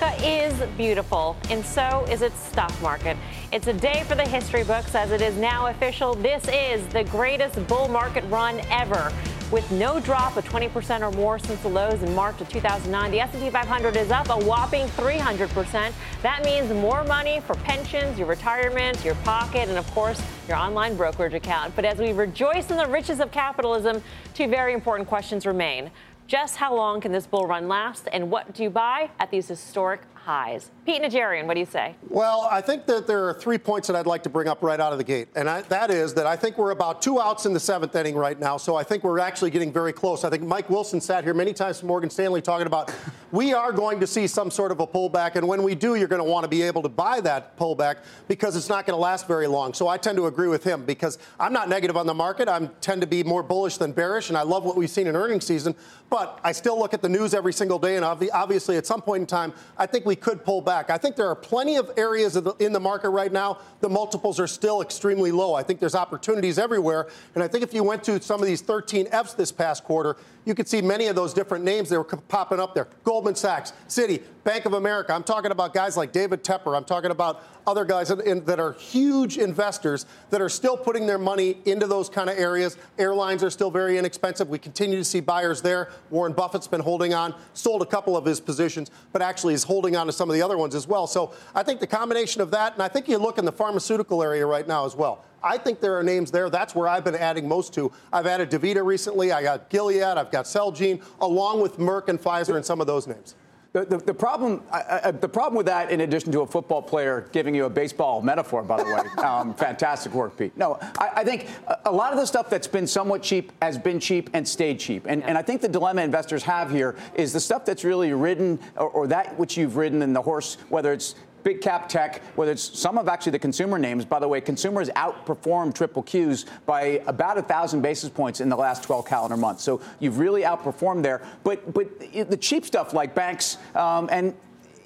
America is beautiful, and so is its stock market. It's a day for the history books as it is now official. This is the greatest bull market run ever. With no drop of 20% or more since the lows in March of 2009, the S&P 500 is up a whopping 300%. That means more money for pensions, your retirement, your pocket, and of course, your online brokerage account. But as we rejoice in the riches of capitalism, two very important questions remain. Just how long can this bull run last, and what do you buy at these historic highs? Pete Najarian, what do you say? Well, I think that there are three points that I'd like to bring up right out of the gate. And I, that is that I think we're about two outs in the seventh inning right now. So I think we're actually getting very close. I think Mike Wilson sat here many times from Morgan Stanley talking about we are going to see some sort of a pullback. And when we do, you're going to want to be able to buy that pullback because it's not going to last very long. So I tend to agree with him because I'm not negative on the market. I tend to be more bullish than bearish. And I love what we've seen in earnings season. But I still look at the news every single day. And obviously, at some point in time, I think we could pull back. I think there are plenty of areas of the, in the market right now. The multiples are still extremely low. I think there's opportunities everywhere. And I think if you went to some of these 13 Fs this past quarter, you could see many of those different names that were popping up there. Goldman Sachs, Citi, Bank of America. I'm talking about guys like David Tepper. I'm talking about other guys that, are huge investors that are still putting their money into those kind of areas. Airlines are still very inexpensive. We continue to see buyers there. Warren Buffett's been holding on, sold a couple of his positions, but actually is holding on to some of the other ones as well. So I think the combination of that, and I think you look in the pharmaceutical area right now as well. I think there are names there. That's where I've been adding most to. I've added DaVita recently. I got Gilead. I've got Celgene, along with Merck and Pfizer and some of those names. The, the, the, problem, uh, the problem with that, in addition to a football player giving you a baseball metaphor, by the way, um, fantastic work, Pete. No, I, I, think a lot of the stuff that's been somewhat cheap has been cheap and stayed cheap. And, and I think the dilemma investors have here is the stuff that's really ridden, or, or that which you've ridden in the horse, whether it's big cap tech, whether it's some of actually the consumer names. By the way, consumers outperformed triple Qs by about a thousand basis points in the last 12 calendar months. So you've really outperformed there. But but the cheap stuff like banks um, and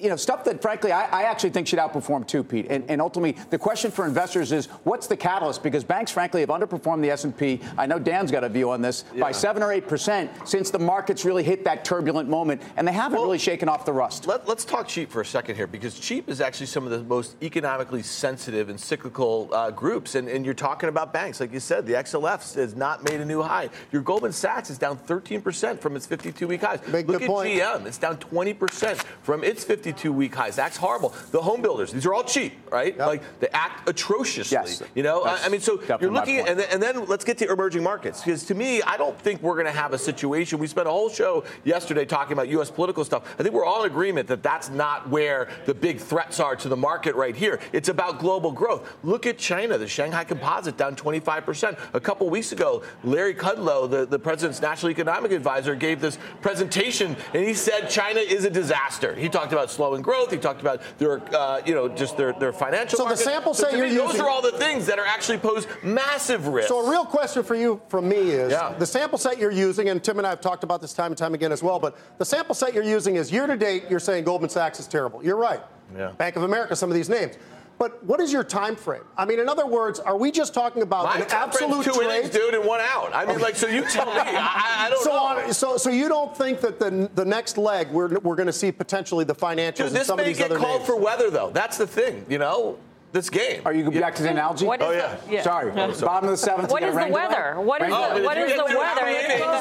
you know, stuff that frankly I, I, actually think should outperform too, Pete. And, and, ultimately, the question for investors is what's the catalyst? Because banks, frankly, have underperformed the S&P. I know Dan's got a view on this yeah. by seven or eight percent since the markets really hit that turbulent moment, and they haven't well, really shaken off the rust. Let, us talk cheap for a second here, because cheap is actually some of the most economically sensitive and cyclical uh, groups. And, and, you're talking about banks, like you said, the XLF has not made a new high. Your Goldman Sachs is down 13 percent from its 52-week highs. Make Look at point. GM; it's down 20 percent from its 52 52 week highs. That's horrible. The home builders, these are all cheap, right? Yep. Like they act atrociously. Yes. You know, I, I mean, so you're looking at, and then, and then let's get to emerging markets because to me, I don't think we're going to have a situation. We spent a whole show yesterday talking about U.S. political stuff. I think we're all in agreement that that's not where the big threats are to the market right here. It's about global growth. Look at China, the Shanghai Composite down 25%. A couple weeks ago, Larry Kudlow, the, the president's national economic advisor, gave this presentation and he said China is a disaster. He talked about slowing growth. He talked about their, uh, you know, just their, their financial. So market. the sample set so you're me, using. Those are all the things that are actually pose massive risk. So a real question for you from me is yeah. the sample set you're using, and Tim and I have talked about this time and time again as well. But the sample set you're using is year to date. You're saying Goldman Sachs is terrible. You're right. Yeah. Bank of America, some of these names. But what is your time frame? I mean, in other words, are we just talking about My an absolute two trade? innings, dude, and one out? I mean, like, so you tell me. I, I don't so know. On, so, so you don't think that the the next leg we're we're going to see potentially the financials Dude, and this some may of these get other called names? for weather, though. That's the thing, you know. This game. Are you going back to the analogy? What is Oh, the- yeah. yeah. Sorry. Bottom of the seventh. Oh, what you is got the weather? What is Rain the- delay. but what if is you the weather?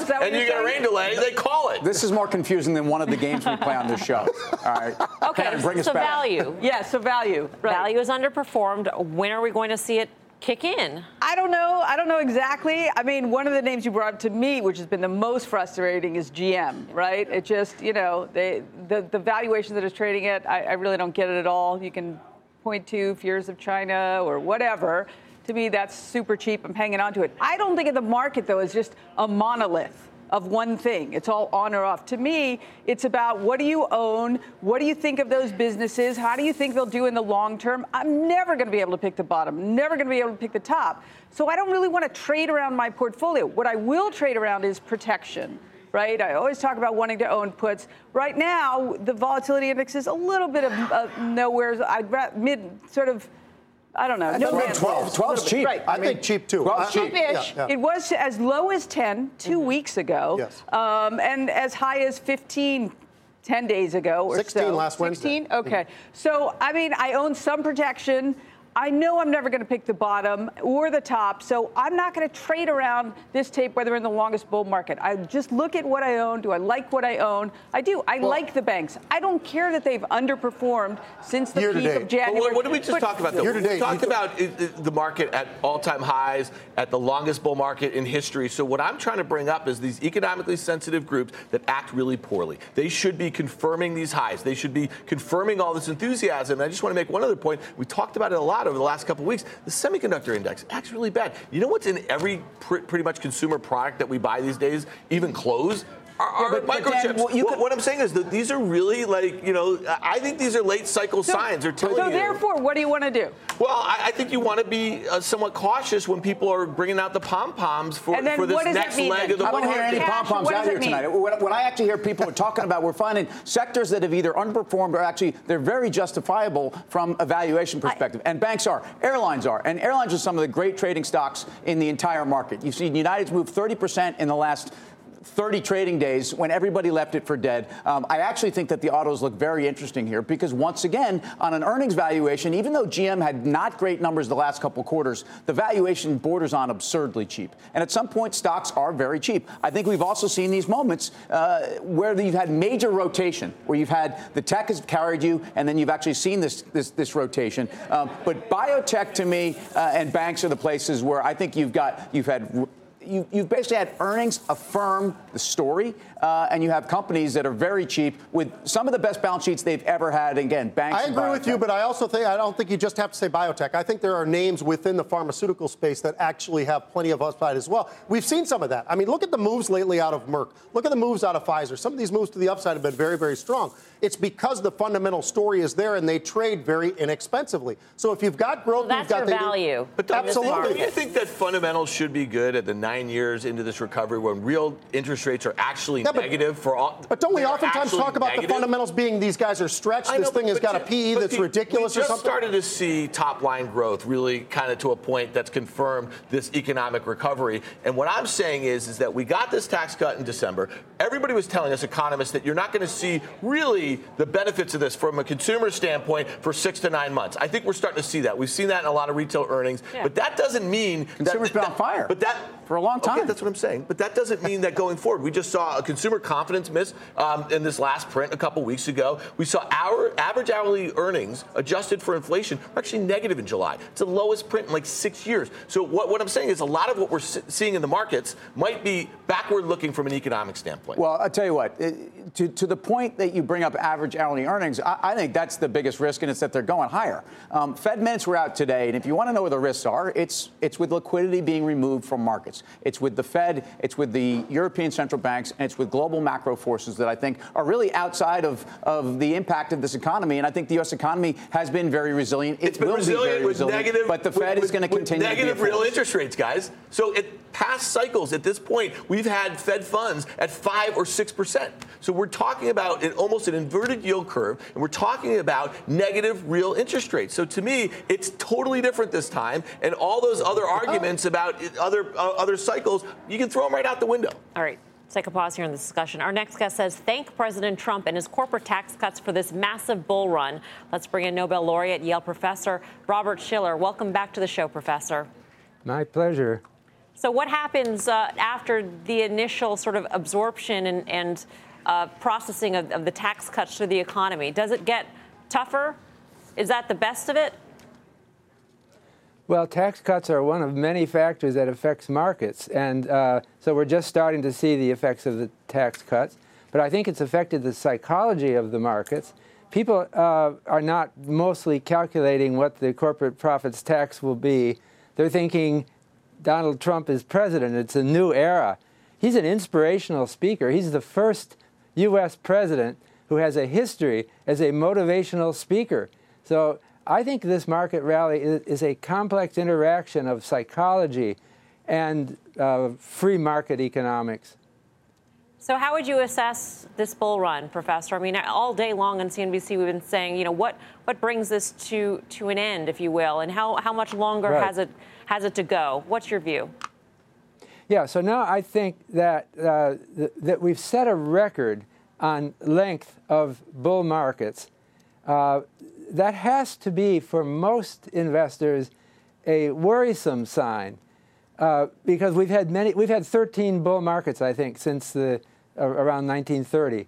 Three Is that what and you you're get a rain delay, they call it. This is more confusing than one of the games we play on this show. All right. Okay, Karen, bring us so back. value. Yeah, so value. Right. Value is underperformed. When are we going to see it kick in? I don't know. I don't know exactly. I mean, one of the names you brought up to me, which has been the most frustrating, is GM. Right? It just, you know, they, the the valuation that is trading at, I, I really don't get it at all. You can point to fears of China or whatever. To me, that's super cheap. I'm hanging on to it. I don't think of the market, though, as just a monolith of one thing. It's all on or off. To me, it's about what do you own? What do you think of those businesses? How do you think they'll do in the long term? I'm never going to be able to pick the bottom, never going to be able to pick the top. So I don't really want to trade around my portfolio. What I will trade around is protection right? I always talk about wanting to own puts. Right now, the volatility index is a little bit of uh, nowhere. I'd mid sort of I don't know. No 12, 12, 12 cheap. Right. I, I mean, think cheap too. 12 cheap. Yeah, yeah. It was as low as 10 2 mm-hmm. weeks ago. Yes. Um, and as high as 15 10 days ago or 16 so. last 16? Wednesday. Okay. So, I mean, I own some protection. I know I'm never going to pick the bottom or the top, so I'm not going to trade around this tape whether in the longest bull market. I just look at what I own. Do I like what I own? I do. I well, like the banks. I don't care that they've underperformed since the peak of January. What, what, did we just but, talk about? Though? Year to date, we talked about uh, uh, the market at all-time highs, at the longest bull market in history. So what I'm trying to bring up is these economically sensitive groups that act really poorly. They should be confirming these highs. They should be confirming all this enthusiasm. And I just want to make one other point. We talked about it a lot over the last couple weeks, the semiconductor index acts really bad. You know what's in every pr- pretty much consumer product that we buy these days? Even clothes are, yeah, but, microchips. But Dan, well, what I'm saying is that these are really like, you know, I think these are late cycle so, signs. They're telling so you. So therefore, what do you want to do? Well, I, I think you want to be uh, somewhat cautious when people are bringing out the pom poms for, for this next leg of the I don't hear any pom poms out here tonight. When, when, I actually hear people are talking about, we're finding sectors that have either underperformed or actually they're very justifiable from a valuation perspective. I, and banks are, airlines are, and airlines are some of the great trading stocks in the entire market. You've seen United's move 30% in the last 30 trading days when everybody left it for dead. Um, I actually think that the autos look very interesting here because once again, on an earnings valuation, even though GM had not great numbers the last couple quarters, the valuation borders on absurdly cheap. And at some point, stocks are very cheap. I think we've also seen these moments uh, where you've had major rotation, where you've had the tech has carried you, and then you've actually seen this this, this rotation. Um, but biotech to me uh, and banks are the places where I think you've got you've had you, have basically had earnings affirm the story, uh, and you have companies that are very cheap with some of the best balance sheets they've ever had. Again, banks. I agree with you, but I also think I don't think you just have to say biotech. I think there are names within the pharmaceutical space that actually have plenty of upside as well. We've seen some of that. I mean, look at the moves lately out of Merck. Look at the moves out of Pfizer. Some of these moves to the upside have been very, very strong. It's because the fundamental story is there and they trade very inexpensively. So if you've got growth, well, you've got your value. But absolutely, do you think that fundamentals should be good at the nine years into this recovery when real interest rates are actually yeah, but, negative for all? But don't we oftentimes talk about negative? the fundamentals being these guys are stretched? Know, this thing has got a PE that's ridiculous we or something. started to see top line growth really kind of to a point that's confirmed this economic recovery. And what I'm saying is, is that we got this tax cut in December. Everybody was telling us, economists, that you're not going to see really the benefits of this from a consumer standpoint for six to nine months. I think we're starting to see that. We've seen that in a lot of retail earnings, yeah. but that doesn't mean consumers that, been on fire. But that for a long time. Okay, that's what I'm saying. But that doesn't mean that going forward. We just saw a consumer confidence miss um, in this last print a couple weeks ago. We saw our average hourly earnings adjusted for inflation are actually negative in July. It's the lowest print in like six years. So what, what I'm saying is a lot of what we're seeing in the markets might be backward looking from an economic standpoint. Well, I'll tell you what. It, to, to the point that you bring up average hourly earnings, I, I think that's the biggest risk, and it's that they're going higher. Um, Fed minutes were out today, and if you want to know where the risks are, it's it's with liquidity being removed from markets. It's with the Fed, it's with the European central banks, and it's with global macro forces that I think are really outside of, of the impact of this economy. And I think the U.S. economy has been very resilient. It it's been resilient be with resilient, negative, but the Fed with, is going to continue negative real interest rates, guys. So it past cycles at this point, we've had Fed funds at five or six percent. So we're talking about an, almost an inverted yield curve, and we're talking about negative real interest rates. So to me, it's totally different this time. And all those other arguments about other uh, other cycles, you can throw them right out the window. All right. Let's take a pause here in the discussion. Our next guest says, thank President Trump and his corporate tax cuts for this massive bull run. Let's bring in Nobel laureate, Yale professor Robert Shiller. Welcome back to the show, Professor. My pleasure. So, what happens uh, after the initial sort of absorption and, and uh, processing of, of the tax cuts to the economy? Does it get tougher? Is that the best of it? Well, tax cuts are one of many factors that affects markets, and uh, so we're just starting to see the effects of the tax cuts. But I think it's affected the psychology of the markets. People uh, are not mostly calculating what the corporate profits tax will be they're thinking Donald Trump is president. It's a new era. He's an inspirational speaker. He's the first U.S. president who has a history as a motivational speaker. So I think this market rally is, is a complex interaction of psychology and uh, free market economics. So, how would you assess this bull run, Professor? I mean, all day long on CNBC, we've been saying, you know, what what brings this to to an end, if you will, and how how much longer right. has it has it to go? What's your view? Yeah. So now I think that uh, th- that we've set a record on length of bull markets. Uh, that has to be for most investors a worrisome sign uh, because we've had many we've had 13 bull markets I think since the around 1930.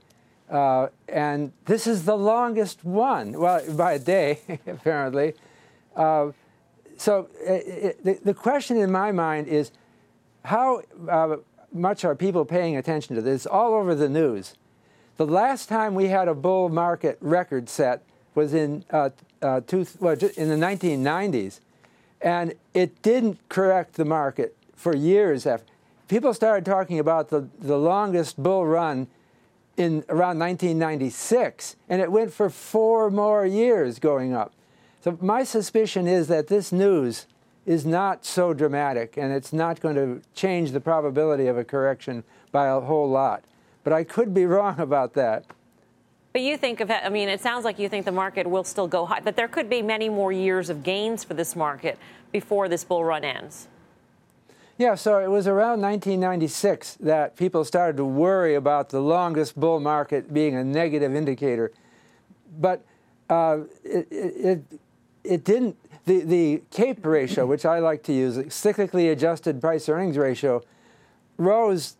Uh, and this is the longest one, well, by a day, apparently. Uh, so it, uh, the, the question in my mind is how uh, much are people paying attention to this? All over the news. The last time we had a bull market record set was in, uh, uh, two, well, in the 1990s, and it didn't correct the market for years after people started talking about the, the longest bull run in around 1996, and it went for four more years going up. So my suspicion is that this news is not so dramatic, and it's not going to change the probability of a correction by a whole lot. But I could be wrong about that. But you think of, I mean, it sounds like you think the market will still go high, but there could be many more years of gains for this market before this bull run ends. Yeah, so it was around 1996 that people started to worry about the longest bull market being a negative indicator. But uh, it, it, it didn't, the, the CAPE ratio, which I like to use, cyclically adjusted price earnings ratio, rose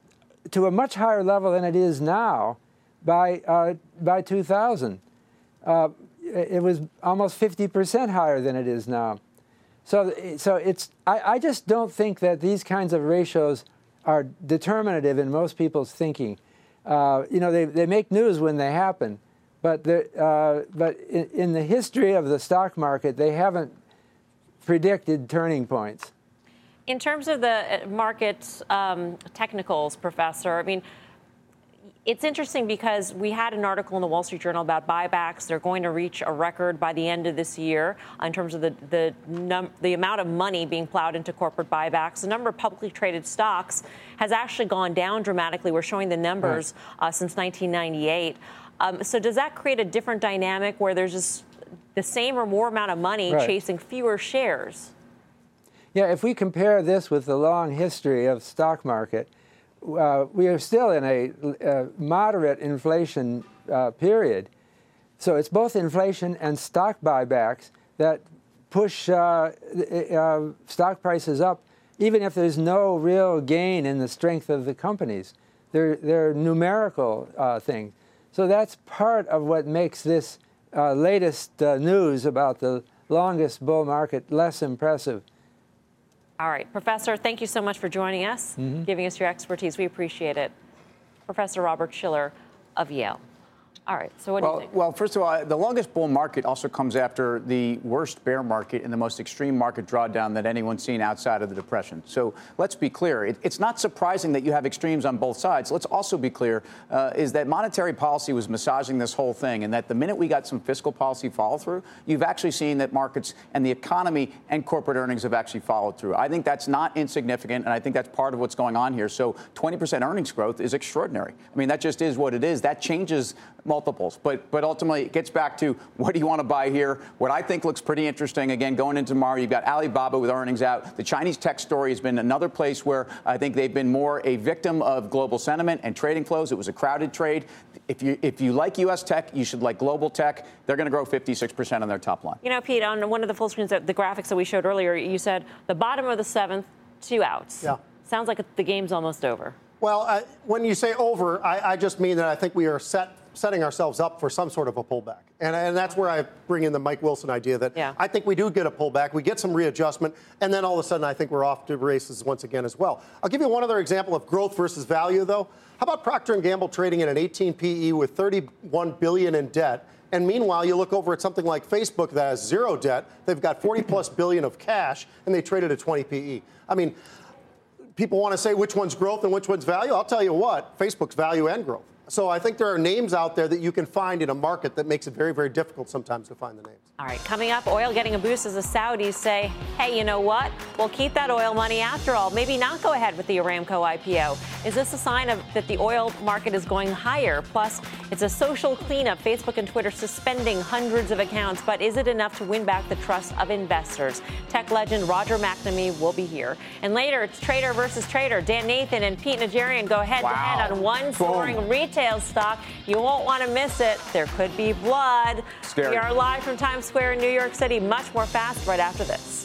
to a much higher level than it is now by, uh, by 2000. Uh, it was almost 50% higher than it is now. So, so it's, I, I just don't think that these kinds of ratios are determinative in most people's thinking. Uh, you know, they, they make news when they happen, but, uh, but in, in, the history of the stock market, they haven't predicted turning points. In terms of the uh, market um, technicals, Professor, I mean, it's interesting because we had an article in the Wall Street Journal about buybacks. They're going to reach a record by the end of this year in terms of the the, num- the amount of money being plowed into corporate buybacks. The number of publicly traded stocks has actually gone down dramatically. We're showing the numbers right. uh, since 1998. Um, so does that create a different dynamic where there's just the same or more amount of money right. chasing fewer shares? Yeah, if we compare this with the long history of stock market, uh, we are still in a, a moderate inflation uh, period. So it's both inflation and stock buybacks that push uh, uh, stock prices up, even if there's no real gain in the strength of the companies. They're, they're numerical uh, things. So that's part of what makes this uh, latest news about the longest bull market less impressive. All right, Professor, thank you so much for joining us, mm-hmm. giving us your expertise. We appreciate it. Professor Robert Shiller of Yale. All right. So what well, do you think? Well, first of all, the longest bull market also comes after the worst bear market and the most extreme market drawdown that anyone's seen outside of the depression. So let's be clear. It, it's not surprising that you have extremes on both sides. Let's also be clear: uh, is that monetary policy was massaging this whole thing, and that the minute we got some fiscal policy follow through, you've actually seen that markets and the economy and corporate earnings have actually followed through. I think that's not insignificant, and I think that's part of what's going on here. So 20% earnings growth is extraordinary. I mean, that just is what it is. That changes multiples. But but ultimately, it gets back to what do you want to buy here? What I think looks pretty interesting. Again, going into tomorrow, you've got Alibaba with earnings out. The Chinese tech story has been another place where I think they've been more a victim of global sentiment and trading flows. It was a crowded trade. If you if you like U.S. tech, you should like global tech. They're going to grow 56% on their top line. You know, Pete, on one of the full screens, the graphics that we showed earlier, you said the bottom of the seventh, two outs. Yeah. Sounds like the game's almost over. Well, when you say over, I, I just mean that I think we are set setting ourselves up for some sort of a pullback. And, and that's where I bring in the Mike Wilson idea that yeah. I think we do get a pullback, we get some readjustment, and then all of a sudden I think we're off to races once again as well. I'll give you one other example of growth versus value, though. How about Procter & Gamble trading at an 18 PE with 31 billion in debt And meanwhile, you look over at something like Facebook that has zero debt. They've got 40 plus billion of cash, and they traded at 20 PE. I mean, people want to say which one's growth and which one's value. I'll tell you what, Facebook's value and growth. So I think there are names out there that you can find in a market that makes it very, very difficult sometimes to find the names. All right, coming up, oil getting a boost as the Saudis say, hey, you know what? We'll keep that oil money after all. Maybe not go ahead with the Aramco IPO. Is this a sign of that the oil market is going higher? Plus, it's a social cleanup. Facebook and Twitter suspending hundreds of accounts, but is it enough to win back the trust of investors? Tech legend Roger McNamee will be here. And later, it's trader versus trader. Dan Nathan and Pete Najarian go head to head on one soaring retail stock. You won't want to miss it. There could be blood. Scary. We are live from Times Square in New York City. Much more fast right after this.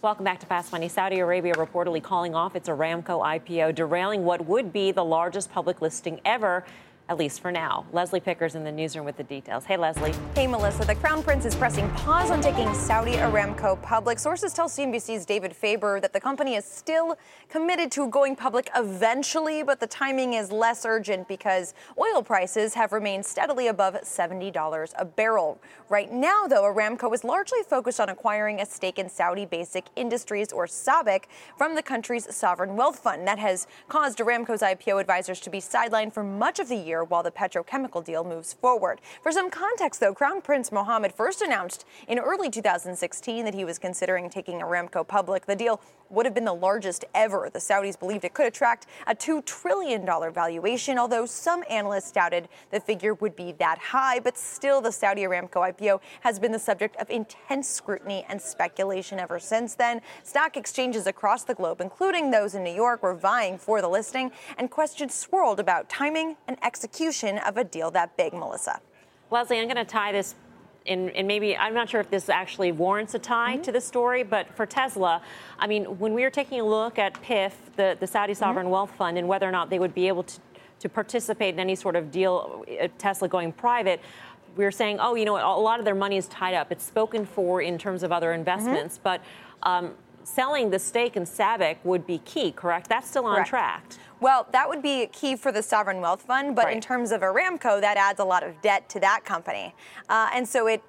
Welcome back to Fast Money. Saudi Arabia reportedly calling off its Aramco IPO, derailing what would be the largest public listing ever at least for now. Leslie Picker's in the newsroom with the details. Hey, Leslie. Hey, Melissa. The Crown Prince is pressing pause on taking Saudi Aramco public. Sources tell CNBC's David Faber that the company is still committed to going public eventually, but the timing is less urgent because oil prices have remained steadily above $70 a barrel. Right now, though, Aramco is largely focused on acquiring a stake in Saudi Basic Industries, or SABIC, from the country's sovereign wealth fund. That has caused Aramco's IPO advisors to be sidelined for much of the year while the petrochemical deal moves forward. For some context, though, Crown Prince Mohammed first announced in early 2016 that he was considering taking Aramco public. The deal would have been the largest ever. The Saudis believed it could attract a $2 trillion valuation, although some analysts doubted the figure would be that high. But still, the Saudi Aramco IPO has been the subject of intense scrutiny and speculation ever since then. Stock exchanges across the globe, including those in New York, were vying for the listing, and questions swirled about timing and execution of a deal that big, Melissa. Leslie, I'm going to tie this and, and, maybe I'm not sure if this actually warrants a tie mm-hmm. to the story, but for Tesla, I mean, when we were taking a look at PIF, the, the Saudi mm-hmm. Sovereign mm-hmm. Wealth Fund, and whether or not they would be able to, to participate in any sort of deal, uh, Tesla going private, we were saying, oh, you know a lot of their money is tied up. It's spoken for in terms of other investments, mm-hmm. but um, selling the stake in SABIC would be key, correct? That's still on track. Well, that would be key for the sovereign wealth fund, but right. in terms of Aramco, that adds a lot of debt to that company. Uh, and so it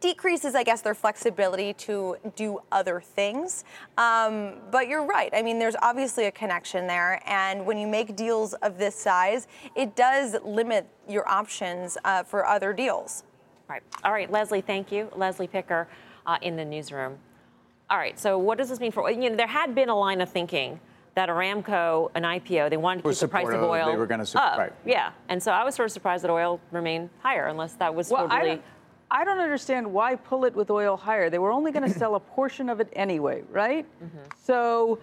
decreases, I guess, their flexibility to do other things. Um, but you're right. I mean, there's obviously a connection there. And when you make deals of this size, it does limit your options uh, for other deals. Right. All right, Leslie, thank you. Leslie Picker uh, in the newsroom. All right, so what does this mean for, you know, there had been a line of thinking that Aramco, an IPO, they wanted to keep the price of oil they were going to up. Right. Yeah, and so I was sort of surprised that oil remained higher, unless that was well, totally. I don't, I don't understand why pull it with oil higher. They were only going to sell a portion of it anyway, right? Mm-hmm. So,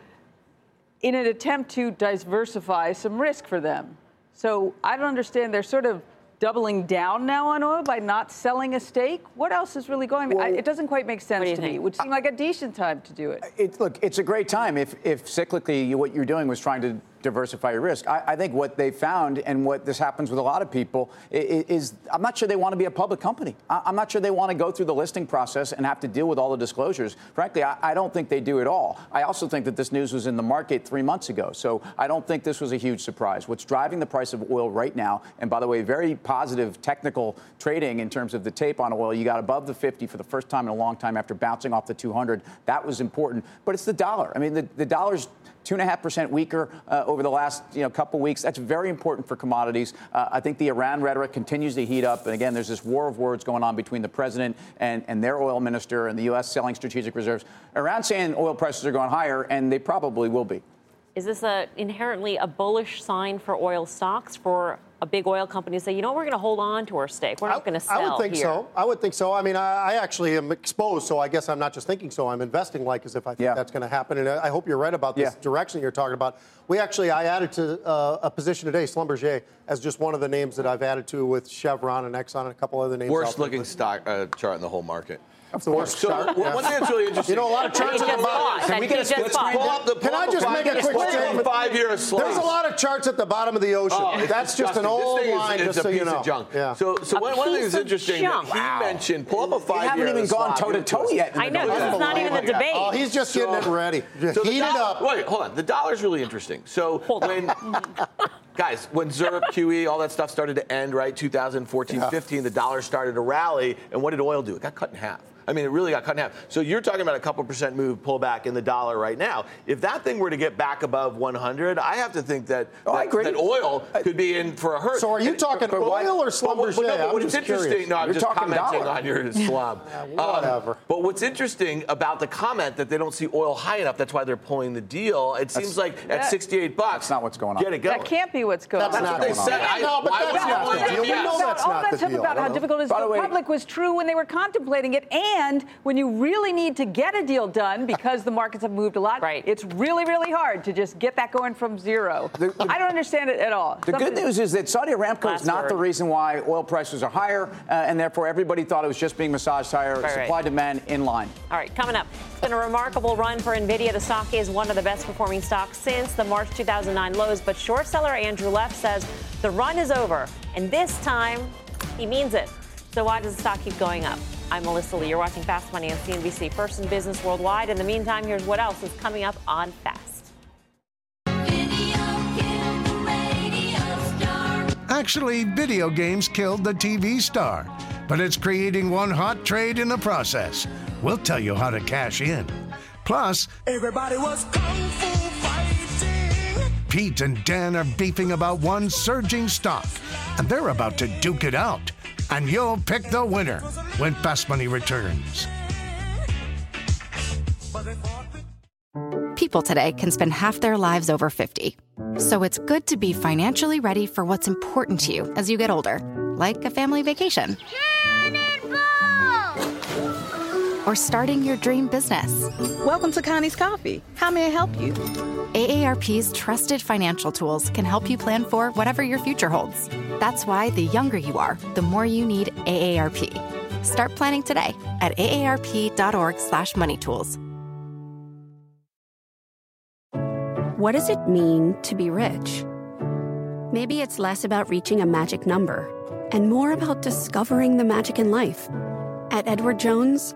in an attempt to diversify some risk for them. So I don't understand. They're sort of doubling down now on oil by not selling a stake? What else is really going? Well, I, it doesn't quite make sense to think? me. It would seem like a decent time to do it. it. Look, it's a great time if, if cyclically what you're doing was trying to diversify your risk. I, I, think what they found and what this happens with a lot of people is, is I'm not sure they want to be a public company. I, am not sure they want to go through the listing process and have to deal with all the disclosures. Frankly, I, I don't think they do at all. I also think that this news was in the market three months ago. So I don't think this was a huge surprise. What's driving the price of oil right now, and by the way, very positive technical trading in terms of the tape on oil, you got above the 50 for the first time in a long time after bouncing off the 200. That was important. But it's the dollar. I mean, the, the dollar's two and a half percent weaker uh, over the last you know couple weeks. That's very important for commodities. Uh, I think the Iran rhetoric continues to heat up, and again, there's this war of words going on between the president and, and their oil minister and the U.S. selling strategic reserves. Iran saying oil prices are going higher, and they probably will be. Is this a inherently a bullish sign for oil stocks for a big oil company say, you know, we're going to hold on to our stake. We're not going to sell I would think here. so. I would think so. I mean, I, I, actually am exposed, so I guess I'm not just thinking so. I'm investing like as if I think Yeah. that's going to happen. And I hope you're right about this Yeah. direction you're talking about. We actually, I added to uh, a position today, Schlumberger, as just one of the names that I've added to with Chevron and Exxon and a couple other names. out Worst there. looking stock uh, chart in the whole market. It's the worst So chart. one thing that's really interesting. You know, a lot of charts He at the bottom. bought. Can we get a split just bought. screen? Pull up the, Can pull I just make a quick pull statement? Five-year slide. There's a lot of charts at the bottom of the ocean. Oh, that's just an old this line, is, just it's so a you piece know. of junk. Yeah. So, so one, one thing piece that's interesting junk. that he mentioned. Pull up a five-year. haven't even gone toe to toe yet. I know, this is not even the oh, debate. Oh, he's just getting it ready. So Heat it up. Wait, hold on. The dollar's really interesting. So when guys, when ZIRP, QE, all that stuff started to end, right? 2014, 15, the dollar started to rally, and what did oil do? It got cut in half. I mean, it really got cut in half. So you're talking about a couple percent move pullback in the dollar right now. If that thing were to get back above 100, I have to think that, Oh, I that, agree. that oil could be in for a hurt. So are you And- talking but why- oil or but what- Schlumberger? but no, but what's interesting, curious. no, I'm You're just talking commenting dollar. on your slum. whatever. Um, but what's interesting about the comment that they don't see oil high enough, that's why they're pulling the deal. It seems like at that- 68 bucks, That's not what's going on. Get it going. That can't be what's going That's on. not they going on. said. I- no, but why that's not the deal. We know that's all not that the stuff deal. about how difficult it is for the the public was true when they were contemplating it, and when you really need to get a deal done because the markets have moved a lot. Right. It's really, really hard to just get that going from zero. I don't understand it at all. The good news is that Saudi Aramco is not word. the reason why oil prices are higher, uh, and therefore everybody thought it was just being massaged higher. right. Supply demand in line. All right, coming up. It's been a remarkable run for Nvidia. The stock is one of the best performing stocks since the March 2009 lows, but short seller Andrew Left says the run is over, and this time he means it. So why does the stock keep going up? I'm Melissa Lee. You're watching Fast Money on CNBC, first in business worldwide. In the meantime, here's what else is coming up on Fast. Actually, video games killed the TV star, but it's creating one hot trade in the process. We'll tell you how to cash in. Plus, Everybody was kung fu fighting. Pete and Dan are beefing about one surging stock, and they're about to duke it out. And you'll pick the winner when Fast Money returns. People today can spend half their lives over 50. So it's good to be financially ready for what's important to you as you get older, like a family vacation. Or starting your dream business. Welcome to Connie's Coffee. How may I help you? AARP's trusted financial tools can help you plan for whatever your future holds. That's why the younger you are, the more you need AARP. Start planning today at aarp.org/moneytools. What does it mean to be rich? Maybe it's less about reaching a magic number and more about discovering the magic in life. At Edward Jones,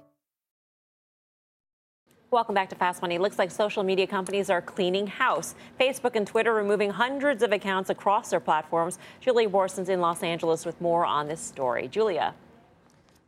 Welcome back to Fast Money. Looks like social media companies are cleaning house. Facebook and Twitter removing hundreds of accounts across their platforms. Julie Boorstin's in Los Angeles with more on this story. Julia.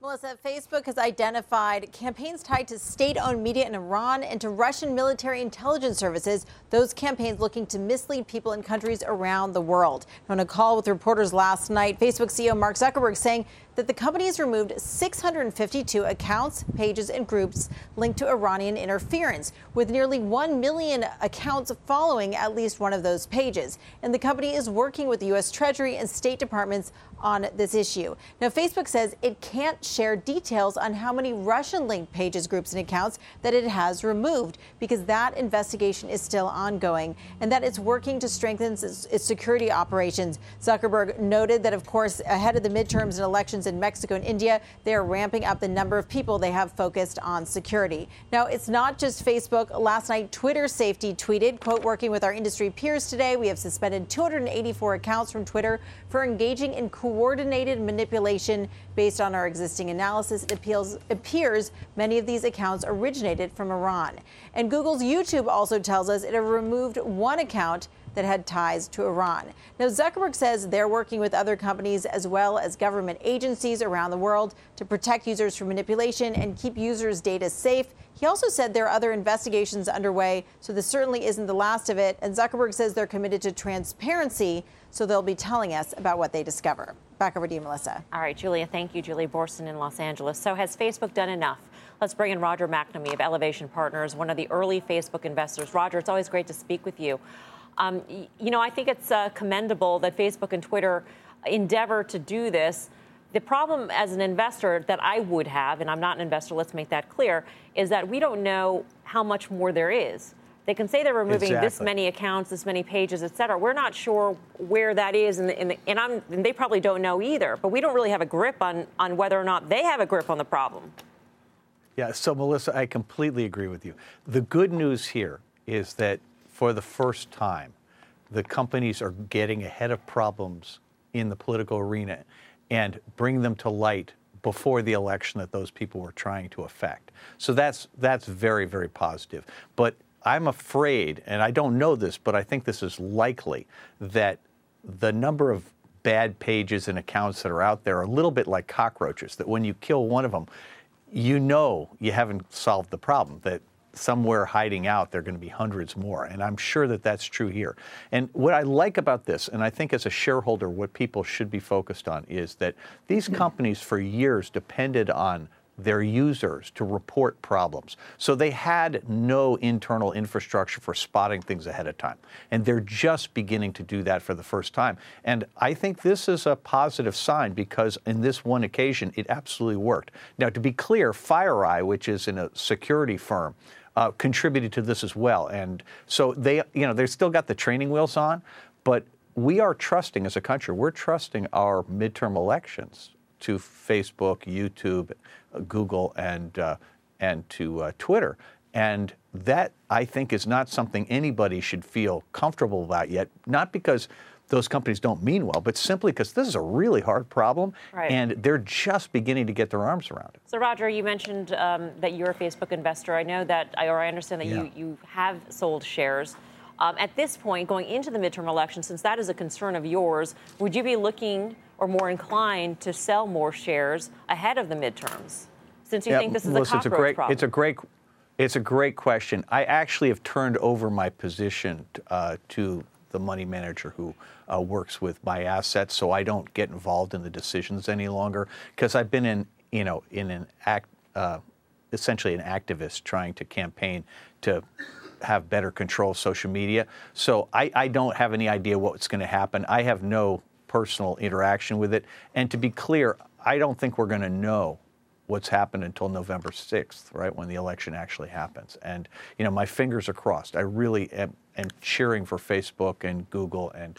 Melissa, Facebook has identified campaigns tied to state owned media in Iran and to Russian military intelligence services. Those campaigns looking to mislead people in countries around the world. On a call with reporters last night, Facebook CEO Mark Zuckerberg saying that the company has removed 652 accounts, pages, and groups linked to Iranian interference, with nearly 1 million accounts following at least one of those pages. And the company is working with the U.S. Treasury and State Departments on this issue. Now, Facebook says it can't share details on how many Russian linked pages, groups, and accounts that it has removed because that investigation is still ongoing and that it's working to strengthen its, its security operations. Zuckerberg noted that, of course, ahead of the midterms and elections in Mexico and India, they are ramping up the number of people they have focused on security. Now, it's not just Facebook. Last night, Twitter safety tweeted, quote, working with our industry peers today, we have suspended 284 accounts from Twitter for engaging in coordinated manipulation based on our existing analysis. It appeals, appears many of these accounts originated from Iran. And Google's YouTube also tells us it removed one account that had ties to Iran. Now, Zuckerberg says they're working with other companies as well as government agencies around the world to protect users from manipulation and keep users' data safe. He also said there are other investigations underway, so this certainly isn't the last of it. And Zuckerberg says they're committed to transparency, so they'll be telling us about what they discover. Back over to you, Melissa. All right, Julia, thank you. Julie Boorstin in Los Angeles. So, has Facebook done enough? Let's bring in Roger McNamee of Elevation Partners, one of the early Facebook investors. Roger, it's always great to speak with you. Um, you know, I think it's uh, commendable that Facebook and Twitter endeavor to do this. The problem as an investor that I would have, and I'm not an investor, let's make that clear, is that we don't know how much more there is. They can say they're removing this many accounts, this many pages, et cetera. We're not sure where that is, in the, in the, and, I'm, and they probably don't know either. But we don't really have a grip on, on whether or not they have a grip on the problem. Yeah, so Melissa, I completely agree with you. The good news here is that for the first time, the companies are getting ahead of problems in the political arena and bring them to light before the election that those people were trying to affect. So that's that's very very positive. But I'm afraid, and I don't know this, but I think this is likely that the number of bad pages and accounts that are out there are a little bit like cockroaches. That when you kill one of them, you know you haven't solved the problem. That somewhere hiding out, there are going to be hundreds more. And I'm sure that that's true here. And what I like about this, and I think as a shareholder, what people should be focused on is that these hmm. companies for years depended on their users to report problems. So they had no internal infrastructure for spotting things ahead of time. And they're just beginning to do that for the first time. And I think this is a positive sign because in this one occasion, it absolutely worked. Now, to be clear, FireEye, which is in a security firm, uh, contributed to this as well. And so they, you know, they've still got the training wheels on, but we are trusting as a country, we're trusting our midterm elections to Facebook, YouTube, Google, and uh, and to uh, Twitter. And that I think is not something anybody should feel comfortable about yet. Not because those companies don't mean well, but simply because this is a really hard problem, Right. and they're just beginning to get their arms around it. So, Roger, you mentioned um, that you're a Facebook investor. I know that, or I understand that you, Yeah. you have sold shares. Um, at this point, going into the midterm election, since that is a concern of yours, would you be looking or more inclined to sell more shares ahead of the midterms? Since you Yeah, think this is Melissa, a it's a great, problem. It's a great, it's a great question. I actually have turned over my position uh, to the money manager who uh, works with my assets, so I don't get involved in the decisions any longer because I've been in, you know, in an act, uh, essentially an activist trying to campaign to have better control of social media. So I, I don't have any idea what's going to happen. I have no personal interaction with it. And to be clear, I don't think we're going to know what's happened until November 6th, right, when the election actually happens. And, you know, my fingers are crossed. I really am, am cheering for Facebook and Google and,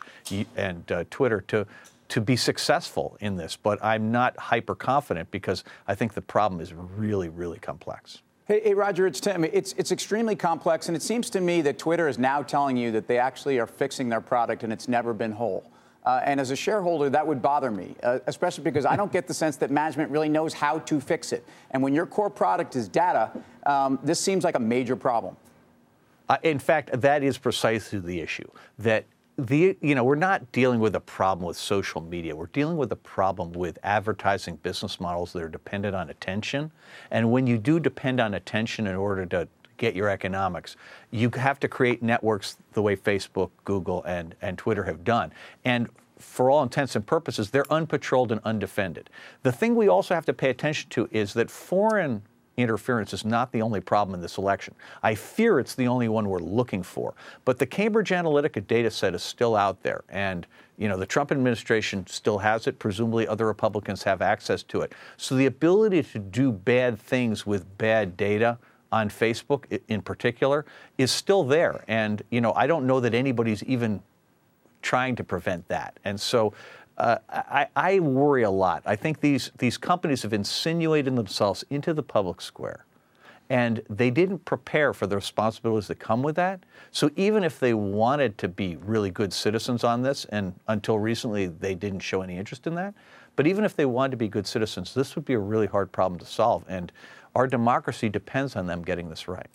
and uh, Twitter to, to be successful in this. But I'm not hyper confident because I think the problem is really, really complex. Hey, hey, Roger, it's Tim. It's, it's extremely complex, and it seems to me that Twitter is now telling you that they actually are fixing their product and it's never been whole. Uh, and as a shareholder, that would bother me, uh, especially because I don't get the sense that management really knows how to fix it. And when your core product is data, um, this seems like a major problem. Uh, in fact, that is precisely the issue. That the you know we're not dealing with a problem with social media. We're dealing with a problem with advertising business models that are dependent on attention. And when you do depend on attention in order to get your economics, you have to create networks the way Facebook, Google, and and Twitter have done. And for all intents and purposes, they're unpatrolled and undefended. The thing we also have to pay attention to is that foreign interference is not the only problem in this election. I fear it's the only one we're looking for. But the Cambridge Analytica data set is still out there. And, you know, the Trump administration still has it. Presumably other Republicans have access to it. So the ability to do bad things with bad data on Facebook in particular is still there. And, you know, I don't know that anybody's even trying to prevent that. And so uh, I, I worry a lot. I think these, these companies have insinuated themselves into the public square. And they didn't prepare for the responsibilities that come with that. So even if they wanted to be really good citizens on this, and until recently they didn't show any interest in that, but even if they wanted to be good citizens, this would be a really hard problem to solve. And our democracy depends on them getting this right.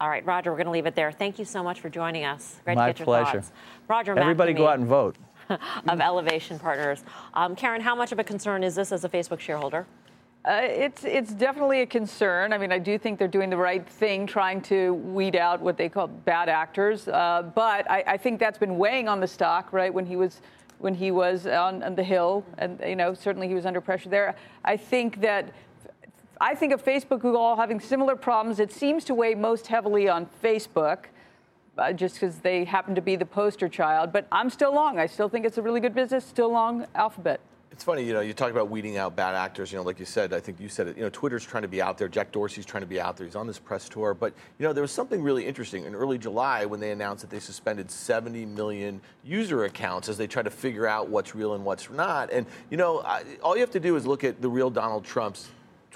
All right, Roger, we're going to leave it there. Thank you so much for joining us. Great My to get your pleasure. thoughts. Roger Everybody go out and vote. Of Elevation Partners. Um, Karen, how much of a concern is this as a Facebook shareholder? Uh, it's it's definitely a concern. I mean, I do think they're doing the right thing, trying to weed out what they call bad actors. Uh, but I, I think that's been weighing on the stock, right? When he was when he was on, on the hill, and you know, certainly he was under pressure there. I think that. I think of Facebook, Google all having similar problems. It seems to weigh most heavily on Facebook, uh, just because they happen to be the poster child. But I'm still long. I still think it's a really good business. Still long Alphabet. It's funny, you know, you talk about weeding out bad actors. You know, like you said, I think you said it. You know, Twitter's trying to be out there. Jack Dorsey's trying to be out there. He's on this press tour. But you know, there was something really interesting in early July when they announced that they suspended 70 million user accounts as they try to figure out what's real and what's not. And you know, I, all you have to do is look at the real Donald Trump's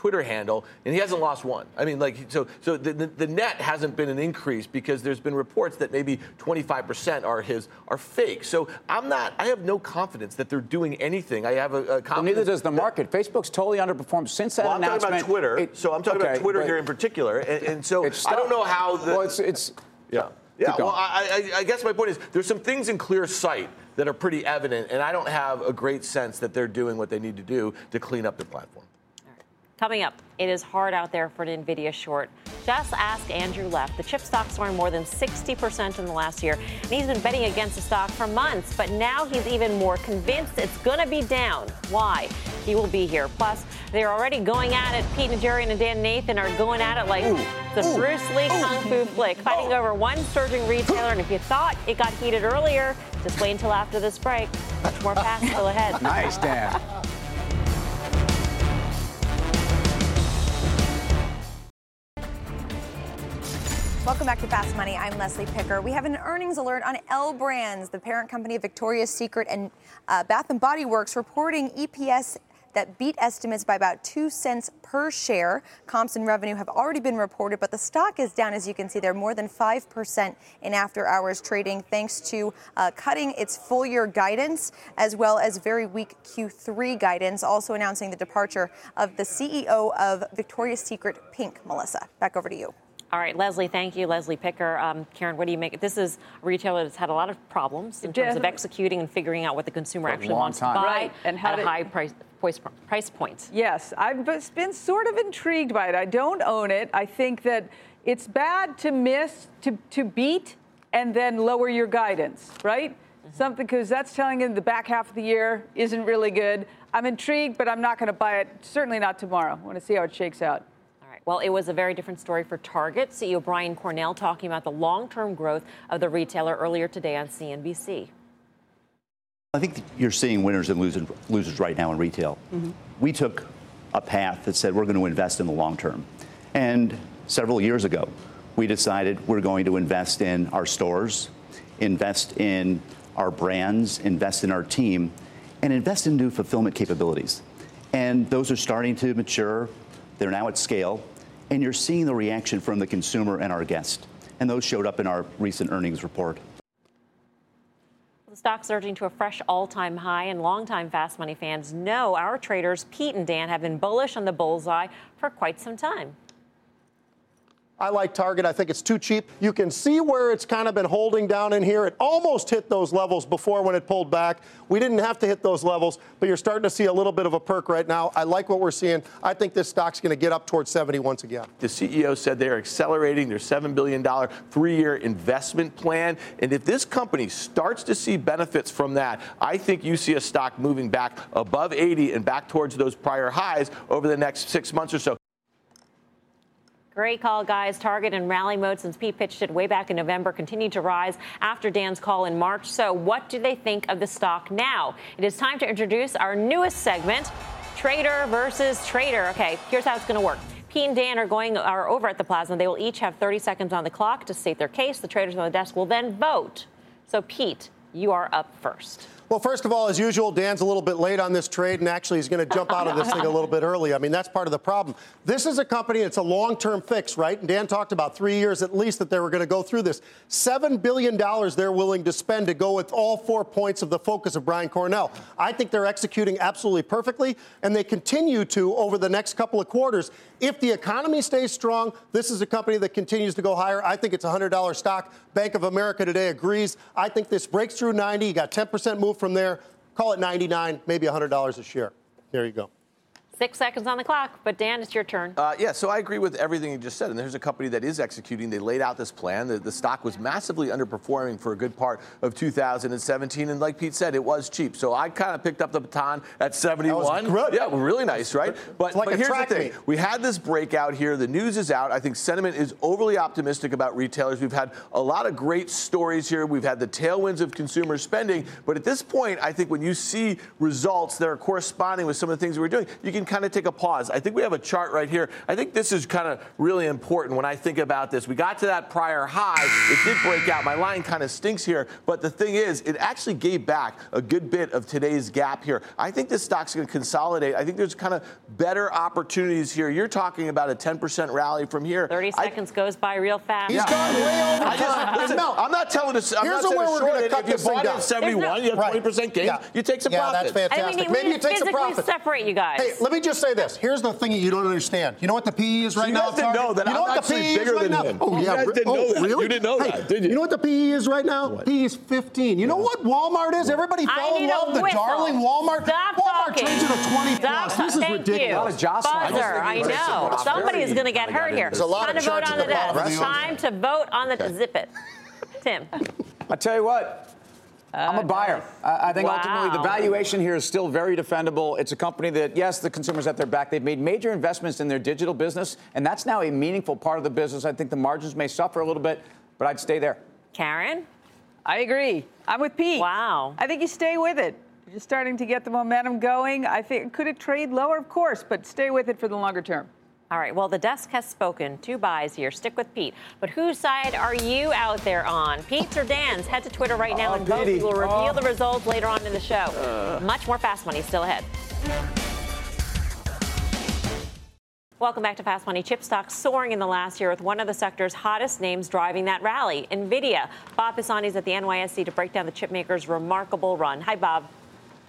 Twitter handle, and he hasn't lost one. I mean, like, so, so the, the, the net hasn't been an increase because there's been reports that maybe 25% are his are fake. So I'm not. I have no confidence that they're doing anything. I have a, a Well, confidence. neither does the market. Facebook's totally underperformed since that Well, I'm talking announcement. about Twitter. It- so I'm talking okay, about Twitter but here in particular, and, and so it's I don't know how. The, Well, it's it's yeah. Yeah, well, I, I, I guess my point is there's some things in clear sight that are pretty evident, and I don't have a great sense that they're doing what they need to do to clean up their platform. Coming up, it is hard out there for an NVIDIA short. Just ask Andrew Left. The chip stock's soaring more than 60% in the last year, and he's been betting against the stock for months. But now he's even more convinced it's going to be down. Why? He will be here. Plus, they're already going at it. Pete Najarian and Dan Nathan are going at it like the Bruce Lee Kung Fu flick, fighting over one surging retailer. And if you thought it got heated earlier, just wait until after this break. Much more fast still ahead. nice, Dan. Welcome back to Fast Money. I'm Leslie Picker. We have an earnings alert on L Brands, the parent company of Victoria's Secret and uh, Bath and Body Works, reporting EPS that beat estimates by about two cents per share. Comps and revenue have already been reported, but the stock is down, as you can see there, more than 5% in after hours trading, thanks to uh, cutting its full year guidance as well as very weak Q3 guidance, also announcing the departure of the CEO of Victoria's Secret, Pink. Melissa, back over to you. All right, Leslie, thank you. Leslie Picker. Um, Karen, what do you make? This is a retailer that's had a lot of problems in terms of executing and figuring out what the consumer For actually wants time. to buy Right, and how at to- a high price, price, price point. Yes, I've been sort of intrigued by it. I don't own it. I think that it's bad to miss, to, to beat, and then lower your guidance, right? Something, because that's telling you the back half of the year isn't really good. I'm intrigued, but I'm not going to buy it. Certainly not tomorrow. I want to see how it shakes out. Well, it was a very different story for Target. CEO Brian Cornell talking about the long-term growth of the retailer earlier today on CNBC. I think you're seeing winners and losers, losers right now in retail. Mm-hmm. We took a path that said we're going to invest in the long term. And several years ago, we decided we're going to invest in our stores, invest in our brands, invest in our team, and invest in new fulfillment capabilities. And those are starting to mature. They're now at scale. And you're seeing the reaction from the consumer and our guest. And those showed up in our recent earnings report. The stock surging to a fresh all-time high, and longtime Fast Money fans know our traders Pete and Dan have been bullish on the bullseye for quite some time. I like Target. I think it's too cheap. You can see where it's kind of been holding down in here. It almost hit those levels before when it pulled back. We didn't have to hit those levels, but you're starting to see a little bit of a perk right now. I like what we're seeing. I think this stock's going to get up towards 70 once again. The CEO said they are accelerating their $7 billion three year investment plan. And if this company starts to see benefits from that, I think you see a stock moving back above 80 and back towards those prior highs over the next six months or so. Great call, guys. Target and rally mode since Pete pitched it way back in November continued to rise after Dan's call in March. So, what do they think of the stock now? It is time to introduce our newest segment, Trader versus Trader. Okay, here's how it's going to work. Pete and Dan are going are over at the plasma. They will each have 30 seconds on the clock to state their case. The traders on the desk will then vote. So, Pete, you are up first. Well, first of all, as usual, Dan's a little bit late on this trade, and actually he's going to jump out of this thing a little bit early. I mean, that's part of the problem. This is a company, it's a long term fix, right? And Dan talked about three years at least that they were going to go through this. $7 billion they're willing to spend to go with all four points of the focus of Brian Cornell. I think they're executing absolutely perfectly, and they continue to over the next couple of quarters. If the economy stays strong, this is a company that continues to go higher. I think it's a $100 stock. Bank of America today agrees. I think this breaks through 90. You got 10% move from there. Call it 99, maybe $100 a share. There you go. Six seconds on the clock, but Dan, it's your turn. Uh, yeah, so I agree with everything you just said. And there's a company that is executing. They laid out this plan. The, the stock was massively underperforming for a good part of 2017. And like Pete said, it was cheap. So I kind of picked up the baton at 71. good. Yeah, well, really nice, right? But, like but here's the thing. meet. We had this breakout here. The news is out. I think sentiment is overly optimistic about retailers. We've had a lot of great stories here. We've had the tailwinds of consumer spending. But at this point, I think when you see results that are corresponding with some of the things we're doing, you can kind of take a pause. I think we have a chart right here. I think this is kind of really important when I think about this. We got to that prior high. It did break out. My line kind of stinks here. But the thing is, it actually gave back a good bit of today's gap here. I think this stock's going to consolidate. I think there's kind of better opportunities here. You're talking about a 10% rally from here. 30 I- seconds goes by real fast. He's gone way over I just, listen, no, I'm not telling us. I'm Here's not saying where we're gonna cut if you this thing bought down. at 71, you have Right. 20% gain. Yeah. You take some yeah, profit. that's fantastic. I mean, Maybe you need to take some physically profit. separate you guys. Hey, let me just say this. Here's the thing that you don't understand. You know what the PE is right you now? guys didn't know that You know I'm what the actually PE is bigger right than now? him. Oh yeah, guys re- didn't oh, know that. really? You didn't know Hey, that, did you? You know what the PE is right now? PE is 15. You know what Walmart is? Everybody I fell in need a love the darling Walmart. Stop Walmart talking. trades at a 20 Stop plus. This is Thank ridiculous. You. A lot of jostling. Buzzer, I know. Somebody is going to get hurt here. There's a lot Time to vote on the the bottom desk. Time to vote on the zip it. Tim. I tell you what. I'm a buyer. I I think ultimately the valuation here is still very defendable. It's a company that, yes, the consumers at their back. They've made major investments in their digital business, and that's now a meaningful part of the business. I think the margins may suffer a little bit, but I'd stay there. Karen? I agree. I'm with Pete. Wow. I think you stay with it. You're just starting to get the momentum going. I think could it trade lower, of course, but stay with it for the longer term. All right, well, the desk has spoken. Two buys here. Stick with Pete. But whose side are you out there on? Pete's or Dan's? Head to Twitter right now Oh, and vote. We will reveal Oh. the results later on in the show. Much more Fast Money still ahead. Welcome back to Fast Money. Chip stocks soaring in the last year with one of the sector's hottest names driving that rally, NVIDIA. Bob Pisani is at the NYSE to break down the chipmaker's remarkable run. Hi, Bob.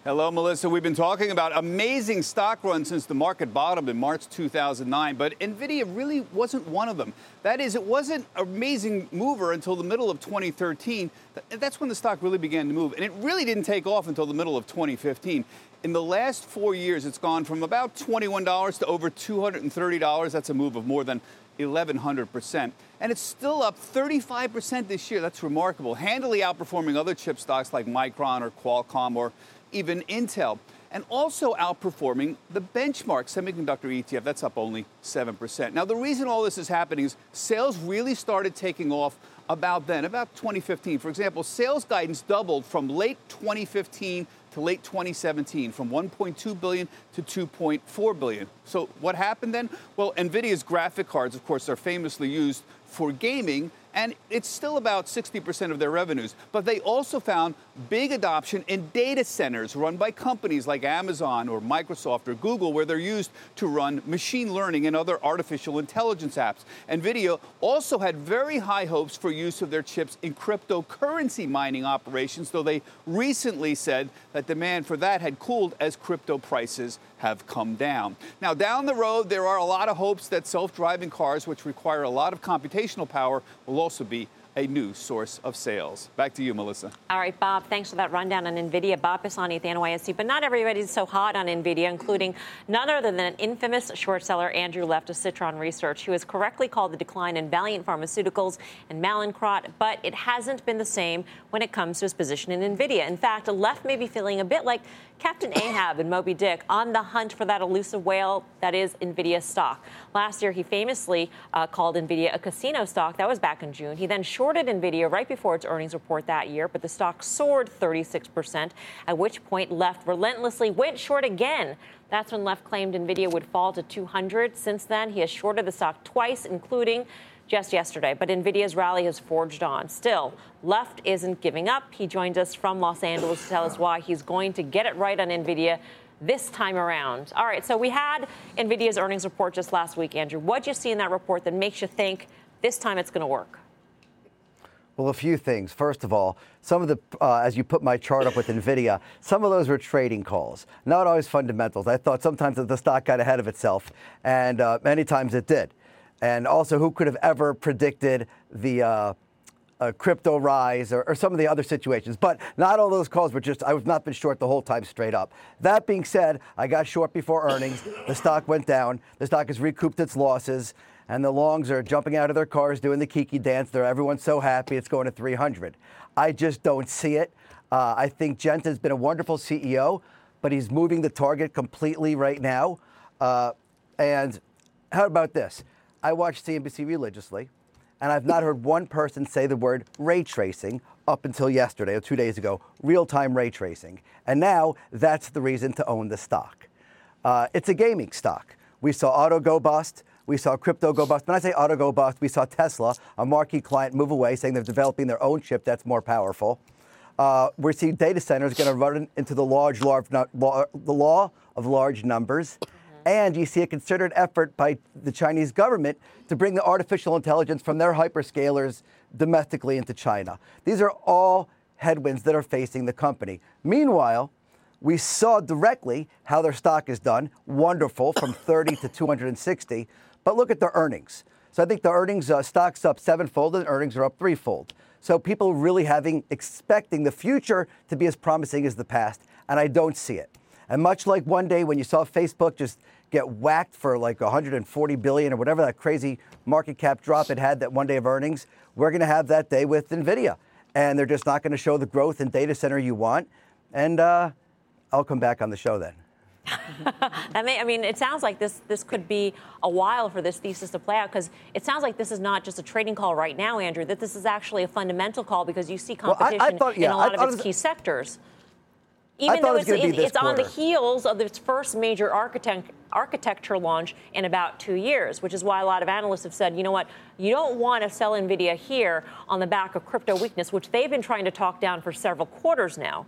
Hello, Melissa. We've been talking about amazing stock runs since the market bottomed in March 2009, but Nvidia really wasn't one of them. That is, it wasn't an amazing mover until the middle of 2013. That's when the stock really began to move, and it really didn't take off until the middle of 2015. In the last four years, it's gone from about $21 to over $230. That's a move of more than 1,100%. And it's still up 35% this year. That's remarkable, handily outperforming other chip stocks like Micron or Qualcomm or even Intel. And also outperforming the benchmark semiconductor ETF. That's up only 7%. Now, the reason all this is happening is sales really started taking off about then, about 2015. For example, sales guidance doubled from late 2015 to late 2017 from 1.2 billion to 2.4 billion. So what happened then? Well, Nvidia's graphic cards, of course, are famously used for gaming, and it's still about 60% of their revenues. But they also found big adoption in data centers run by companies like Amazon or Microsoft or Google, where they're used to run machine learning and other artificial intelligence apps. And Nvidia also had very high hopes for use of their chips in cryptocurrency mining operations, though they recently said that demand for that had cooled as crypto prices have come down. Now, down the road, there are a lot of hopes that self driving cars, which require a lot of computational power, will also be a new source of sales. Back to you, Melissa. All right, Bob, thanks for that rundown on NVIDIA. Bob Pisani at the NYSE. But not everybody's so hot on NVIDIA, including none other than an infamous short seller, Andrew Left of Citron Research, who has correctly called the decline in Valeant Pharmaceuticals and Mallinckrodt, but it hasn't been the same when it comes to his position in NVIDIA. In fact, Left may be feeling a bit like Captain Ahab in Moby Dick on the hunt for that elusive whale that is NVIDIA stock. Last year, he famously uh, called NVIDIA a casino stock. That was back in June. He then shorted NVIDIA right before its earnings report that year, but the stock soared 36%, at which point Left relentlessly went short again. That's when Left claimed NVIDIA would fall to 200. Since then, he has shorted the stock twice, including just yesterday, but Nvidia's rally has forged on. Still, left isn't giving up. He joins us from Los Angeles to tell us why he's going to get it right on Nvidia this time around. All right, so we had Nvidia's earnings report just last week, Andrew. What'd you see in that report that makes you think this time it's going to work? Well, a few things. First of all, some of the, uh, as you put my chart up with NVIDIA, some of those were trading calls, not always fundamentals. I thought sometimes that the stock got ahead of itself, and uh, many times it did. And also, who could have ever predicted the uh, uh, crypto rise or, or some of the other situations? But not all those calls were just, I've not been short the whole time straight up. That being said, I got short before earnings. The stock went down. The stock has recouped its losses and the longs are jumping out of their cars doing the kiki dance. They're everyone's so happy it's going to 300. I just don't see it. Uh, I think Jensen's been a wonderful CEO, but he's moving the target completely right now. Uh, and how about this? I watch CNBC religiously, and I've not heard one person say the word ray tracing up until yesterday or two days ago, real time ray tracing. And now that's the reason to own the stock. Uh, it's a gaming stock. We saw auto go bust. We saw crypto go bust. When I say auto go bust, we saw Tesla, a marquee client, move away, saying they're developing their own chip that's more powerful. Uh, we see data centers going to run into the large, large, the law of large numbers. And you see a concerted effort by the Chinese government to bring the artificial intelligence from their hyperscalers domestically into China. These are all headwinds that are facing the company. Meanwhile, we saw directly how their stock is done. Wonderful, from 30 to 260. But look at their earnings. So I think the earnings, uh, stocks up sevenfold and earnings are up threefold. So people really having, expecting the future to be as promising as the past. And I don't see it. And much like one day when you saw Facebook just get whacked for like 140 billion or whatever that crazy market cap drop it had that one day of earnings, we're going to have that day with Nvidia, and they're just not going to show the growth in data center you want. And uh, I'll come back on the show then. May, I mean, it sounds like this this could be a while for this thesis to play out because it sounds like this is not just a trading call right now, Andrew. That this is actually a fundamental call because you see Well, I- I competition thought- yeah, in a lot I of it its was- key sectors. Even though it's, it- it's on the heels of its first major architect, architecture launch in about two years, which is why a lot of analysts have said, you know what, you don't want to sell Nvidia here on the back of crypto weakness, which they've been trying to talk down for several quarters now.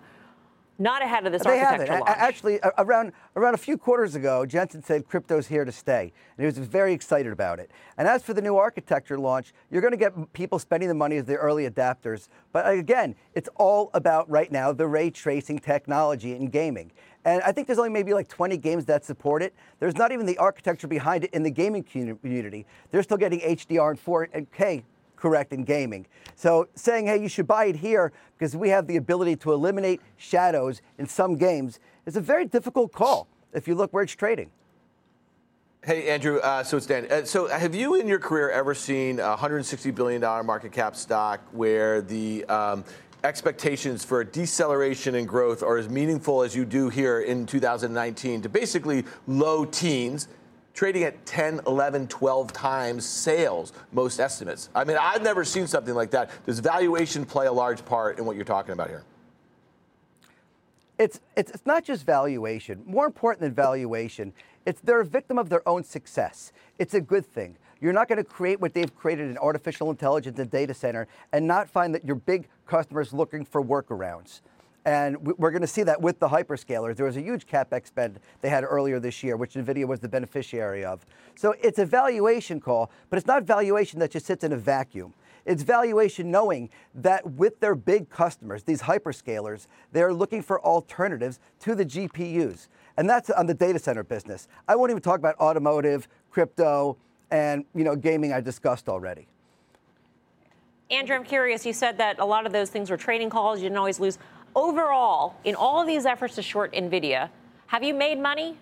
Not ahead of this They haven't. architecture launch. Actually, around around a few quarters ago, Jensen said crypto's here to stay, and he was very excited about it. And as for the new architecture launch, you're going to get people spending the money as the early adapters. But again, it's all about right now the ray tracing technology in gaming. And I think there's only maybe like 20 games that support it. There's not even the architecture behind it in the gaming community. They're still getting HDR and 4K correct in gaming. So saying, hey, you should buy it here because we have the ability to eliminate shadows in some games is a very difficult call if you look where it's trading. Hey, Andrew. Uh, so it's Dan. Uh, so have you in your career ever seen a $160 billion market cap stock where the um, expectations for a deceleration in growth are as meaningful as you do here in 2019 to basically low teens? Trading at 10, 11, 12 times sales, most estimates. I mean, I've never seen something like that. Does valuation play a large part in what you're talking about here? It's, it's, it's not just valuation. More important than valuation, it's they're a victim of their own success. It's a good thing. You're not going to create what they've created in artificial intelligence and data center and not find that your big customers looking for workarounds. And we- we're going to see that with the hyperscalers. There was a huge capex spend they had earlier this year, which NVIDIA was the beneficiary of. So it's a valuation call, but it's not valuation that just sits in a vacuum. It's valuation knowing that with their big customers, these hyperscalers, they're looking for alternatives to the GPUs. And that's on the data center business. I won't even talk about automotive, crypto, and you know, gaming I discussed already. Andrew, I'm curious. You said that a lot of those things were trading calls. You didn't always lose. Overall, in all of these efforts to short Nvidia, have you made money?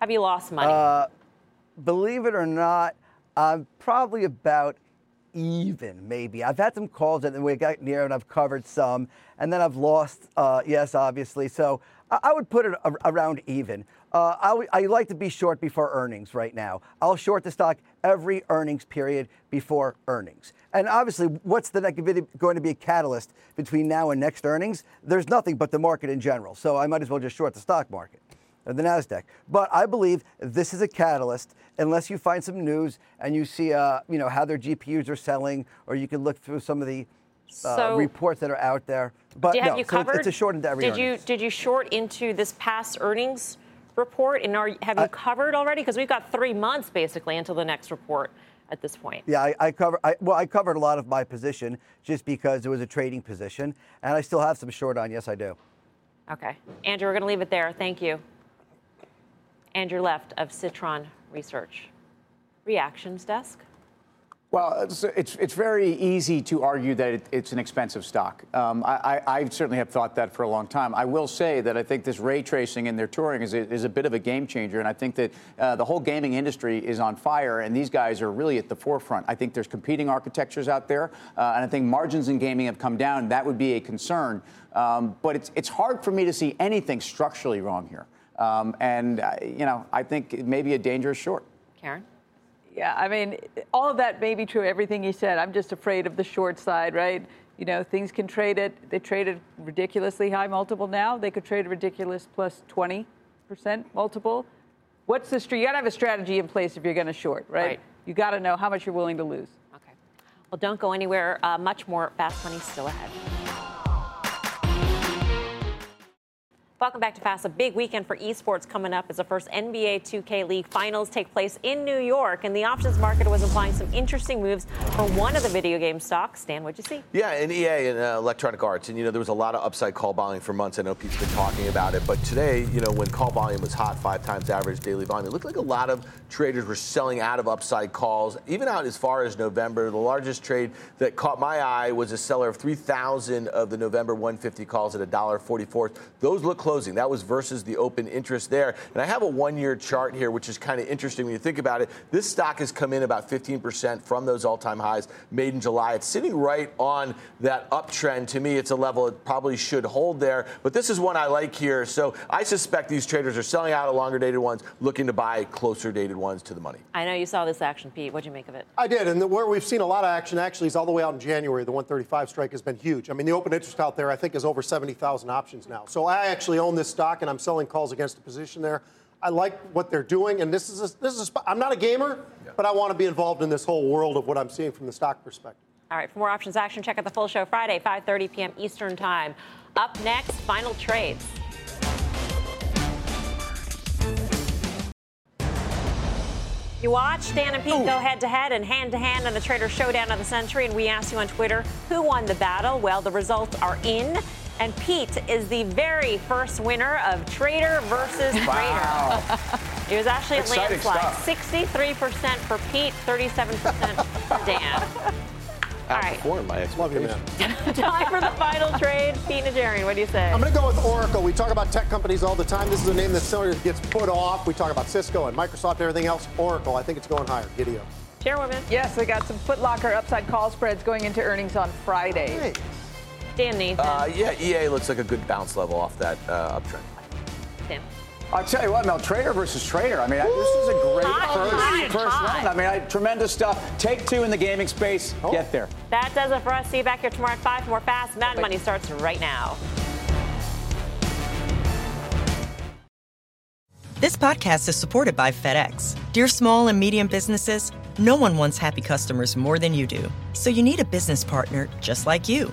Have you lost money? Uh, believe it or not, I'm probably about even, maybe. I've had some calls and we got near and I've covered some, and then I've lost, uh, yes, obviously. So I, would put it around even. Uh, I, I like to be short before earnings right now. I'll short the stock every earnings period before earnings. And obviously, what's the next, going to be a catalyst between now and next earnings? There's nothing but the market in general. So I might as well just short the stock market. the Nasdaq. But I believe this is a catalyst. Unless you find some news and you see, uh, you know, how their GPUs are selling, or you can look through some of the uh, reports that are out there. But have no, you so it's- covered? it's a short into every Did earnings. you did you short into this past earnings report? And are have you covered already? Because we've got three months basically until the next report at this point. Yeah, I, I cover. I, well, I covered a lot of my position just because it was a trading position, and I still have some short on. Yes, I do. Okay, Andrew, we're going to leave it there. Thank you. Andrew Left of Citron Research. Reactions desk. Well, it's, it's, it's very easy to argue that it, it's an expensive stock. Um, I, I, I certainly have thought that for a long time. I will say that I think this ray tracing in their Turing is a, is a bit of a game changer, and I think that uh, the whole gaming industry is on fire, and these guys are really at the forefront. I think there's competing architectures out there, uh, and I think margins in gaming have come down. That would be a concern, um, but it's, it's hard for me to see anything structurally wrong here. Um, and, uh, you know, I think it may be a dangerous short. Karen? Yeah, I mean, all of that may be true, everything you said. I'm just afraid of the short side, right? You know, things can trade it. They traded ridiculously high multiple now. They could trade a ridiculous plus 20% multiple. What's the str You got to have a strategy in place if you're going to short, right? Right. You got to know how much you're willing to lose. Okay. Well, don't go anywhere. Uh, much more Fast Money still ahead. Welcome back to Fast. A big weekend for esports coming up as the first NBA 2K League finals take place in New York. And the options market was implying some interesting moves for one of the video game stocks. Stan, what'd you see? Yeah, in EA and uh, Electronic Arts, and you know there was a lot of upside call volume for months. I know Pete's been talking about it, but today, you know, when call volume was hot, five times average daily volume, it looked like a lot of traders were selling out of upside calls, even out as far as November. The largest trade that caught my eye was a seller of 3,000 of the November 150 calls at $1.44. Those look closing. That was versus the open interest there. And I have a one-year chart here, which is kind of interesting when you think about it. This stock has come in about 15% from those all-time highs made in July. It's sitting right on that uptrend. To me, it's a level it probably should hold there. But this is one I like here. So I suspect these traders are selling out of longer dated ones, looking to buy closer dated ones to the money. I know you saw this action, Pete. What'd you make of it? I did, and the, where we've seen a lot of action actually is all the way out in January. The 135 strike has been huge. I mean, the open interest out there, I think, is over 70,000 options now. So I actually own this stock, and I'm selling calls against the position there. I like what they're doing, and this is a, this is a spot. I'm not a gamer, but I want to be involved in this whole world of what I'm seeing from the stock perspective. All right, for more options action, check out the full show Friday, 5:30 p.m. Eastern Time. Up next, final trades. You watch Dan and Pete go head to head and hand to hand in the Trader Showdown of the Century, and we asked you on Twitter who won the battle. Well, the results are in, and Pete is the very first winner of Trader versus Wow. Trader. It was actually a landslide. stuff. 63% for Pete, 37% for Dan. All right. Outperformed my expectations. Time for the final trade. Pete Najarian, what do you say? I'm going to go with Oracle. We talk about tech companies all the time. This is a name that sort of gets put off. We talk about Cisco and Microsoft and everything else. Oracle, I think it's going higher. Gideo. Chairwoman. Yes, I got some Footlocker upside call spreads going into earnings on Friday. Dan Nathan. Uh, yeah, EA looks like a good bounce level off that uh, uptrend. Tim. I'll tell you what, Mel, trader versus trader. I mean, I- this is a great Hot, first, hot, first hot. round. I mean, I, tremendous stuff. Take two in the gaming space. Get there. That does it for us. See you back here tomorrow at 5 for more Fast Mad Money starts right now. This podcast is supported by FedEx. Dear small and medium businesses, no one wants happy customers more than you do. So you need a business partner just like you.